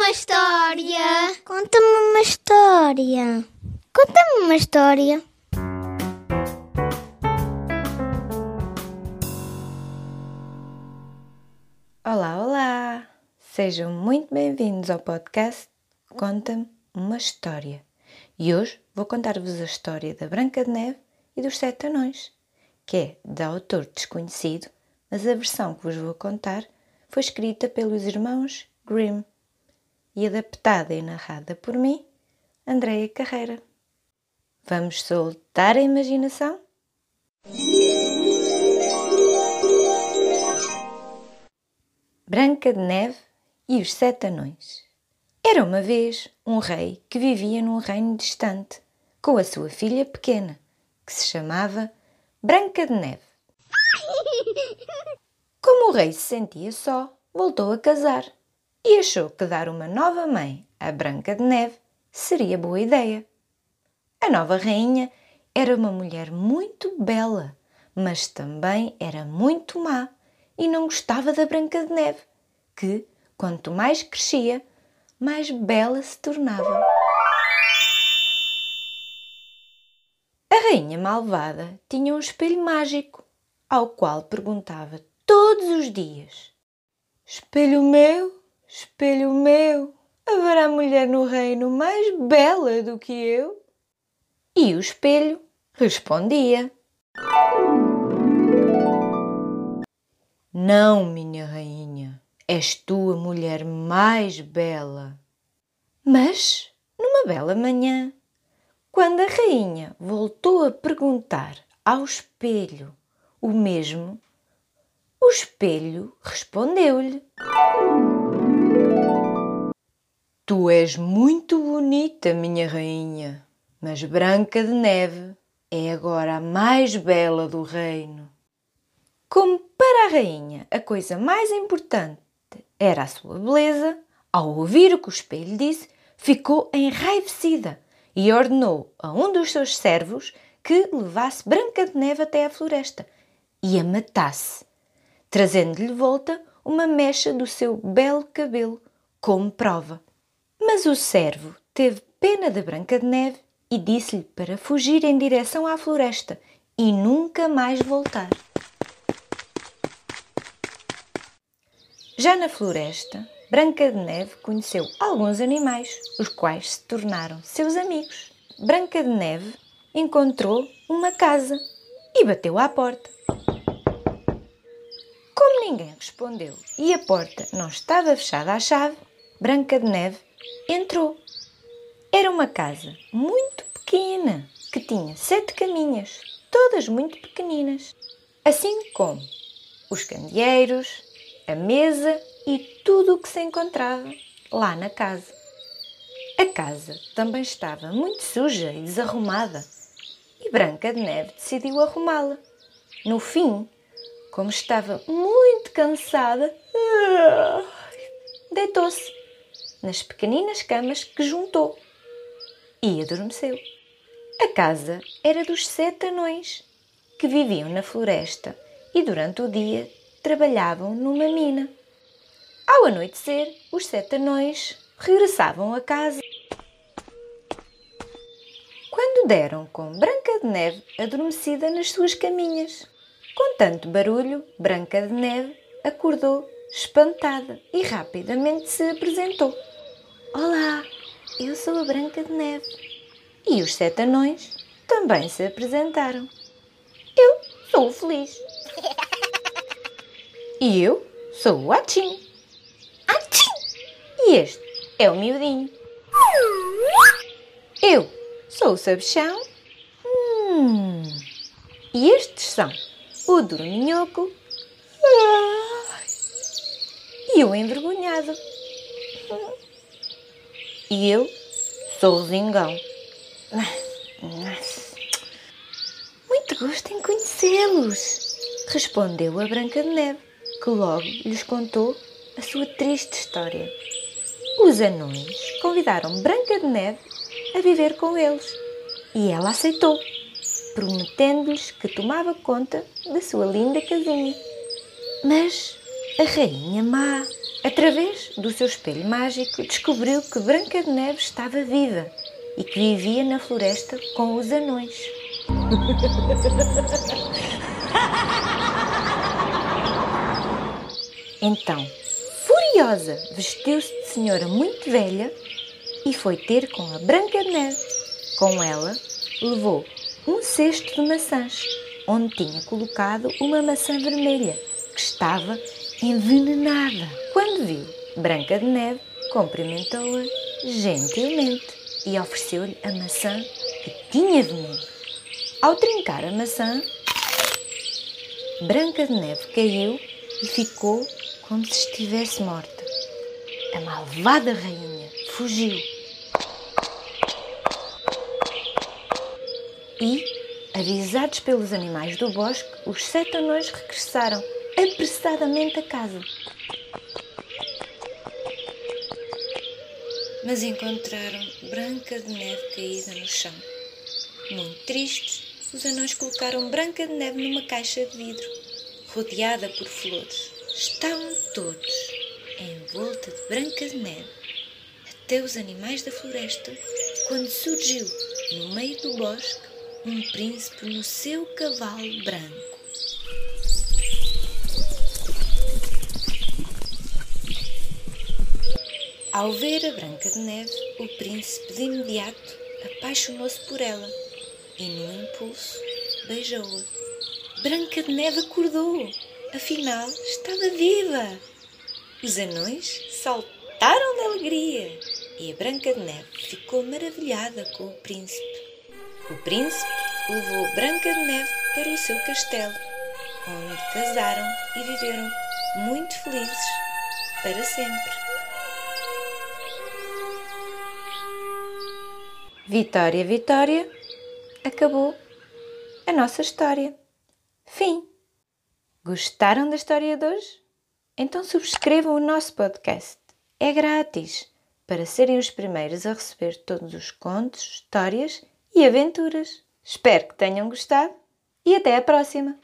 uma história. Conta-me uma história. Conta-me uma história. Olá, olá! Sejam muito bem-vindos ao podcast Conta-me uma História. E hoje vou contar-vos a história da Branca de Neve e dos Sete Anões, que é de autor desconhecido, mas a versão que vos vou contar foi escrita pelos irmãos Grimm e adaptada e narrada por mim, Andreia Carreira. Vamos soltar a imaginação? Branca de Neve e os Sete Anões. Era uma vez um rei que vivia num reino distante, com a sua filha pequena, que se chamava Branca de Neve. Como o rei se sentia só, voltou a casar e achou que dar uma nova mãe à Branca de Neve seria boa ideia. A nova rainha era uma mulher muito bela, mas também era muito má e não gostava da Branca de Neve, que, quanto mais crescia, mais bela se tornava. A rainha malvada tinha um espelho mágico, ao qual perguntava todos os dias: Espelho meu, espelho meu, haverá mulher no reino mais bela do que eu? E o espelho respondia: Não, minha rainha, és tu a mulher mais bela. Mas, numa bela manhã, quando a rainha voltou a perguntar ao espelho o mesmo, o espelho respondeu-lhe: Tu és muito bonita, minha rainha, mas Branca de Neve é agora a mais bela do reino. Como para a rainha a coisa mais importante era a sua beleza, ao ouvir o que o espelho disse, ficou enraivecida e ordenou a um dos seus servos que levasse Branca de Neve até à floresta e a matasse, trazendo-lhe volta uma mecha do seu belo cabelo como prova. Mas o servo teve pena da Branca de Neve e disse-lhe para fugir em direção à floresta e nunca mais voltar. Já na floresta, Branca de Neve conheceu alguns animais, os quais se tornaram seus amigos. Branca de Neve encontrou uma casa e bateu à porta. Como ninguém respondeu e a porta não estava fechada à chave, Branca de Neve entrou. Era uma casa muito pequena que tinha sete caminhas, todas muito pequeninas, assim como os candeeiros, a mesa e tudo o que se encontrava lá na casa. A casa também estava muito suja e desarrumada e Branca de Neve decidiu arrumá-la. No fim, como estava muito cansada, deitou-se nas pequeninas camas que juntou e adormeceu. A casa era dos sete anões que viviam na floresta e durante o dia trabalhavam numa mina. Ao anoitecer, os sete anões regressavam a casa. Quando deram com Branca de Neve adormecida nas suas caminhas. Com tanto barulho, Branca de Neve acordou espantada e rapidamente se apresentou. Olá, eu sou a Branca de Neve. E os sete anões também se apresentaram. Eu sou o Feliz. E eu sou o Atim. Atim! E este é o Miudinho. Eu sou o Sabichão. Hum. E estes são o Dorminhoco e o Envergonhado. E eu sou o Zingão. Muito gosto em conhecê-los, respondeu a Branca de Neve, que logo lhes contou a sua triste história. Os anões convidaram Branca de Neve a viver com eles e ela aceitou, prometendo-lhes que tomava conta da sua linda casinha. Mas a rainha má Através do seu espelho mágico, descobriu que Branca de Neve estava viva e que vivia na floresta com os anões. Então, furiosa, vestiu-se de senhora muito velha e foi ter com a Branca de Neve. Com ela, levou um cesto de maçãs, onde tinha colocado uma maçã vermelha, que estava envenenada. Viu Branca de Neve, cumprimentou-a gentilmente e ofereceu-lhe a maçã que tinha veneno. Ao trincar a maçã, Branca de Neve caiu e ficou como se estivesse morta. A malvada rainha fugiu. E, avisados pelos animais do bosque, os sete anões regressaram apressadamente a casa. Mas encontraram Branca de Neve caída no chão. Muito tristes, os anões colocaram Branca de Neve numa caixa de vidro, rodeada por flores. Estavam todos em volta de Branca de Neve, até os animais da floresta, quando surgiu, no meio do bosque, um príncipe no seu cavalo branco. Ao ver a Branca de Neve, o príncipe de imediato apaixonou-se por ela e, num impulso, beijou-a. Branca de Neve acordou, afinal estava viva. Os anões saltaram de alegria e a Branca de Neve ficou maravilhada com o príncipe. O príncipe levou Branca de Neve para o seu castelo, onde casaram e viveram muito felizes para sempre. Vitória, Vitória, acabou a nossa história. Fim. Gostaram da história de hoje? Então subscrevam o nosso podcast. É grátis para serem os primeiros a receber todos os contos, histórias e aventuras. Espero que tenham gostado e até a próxima!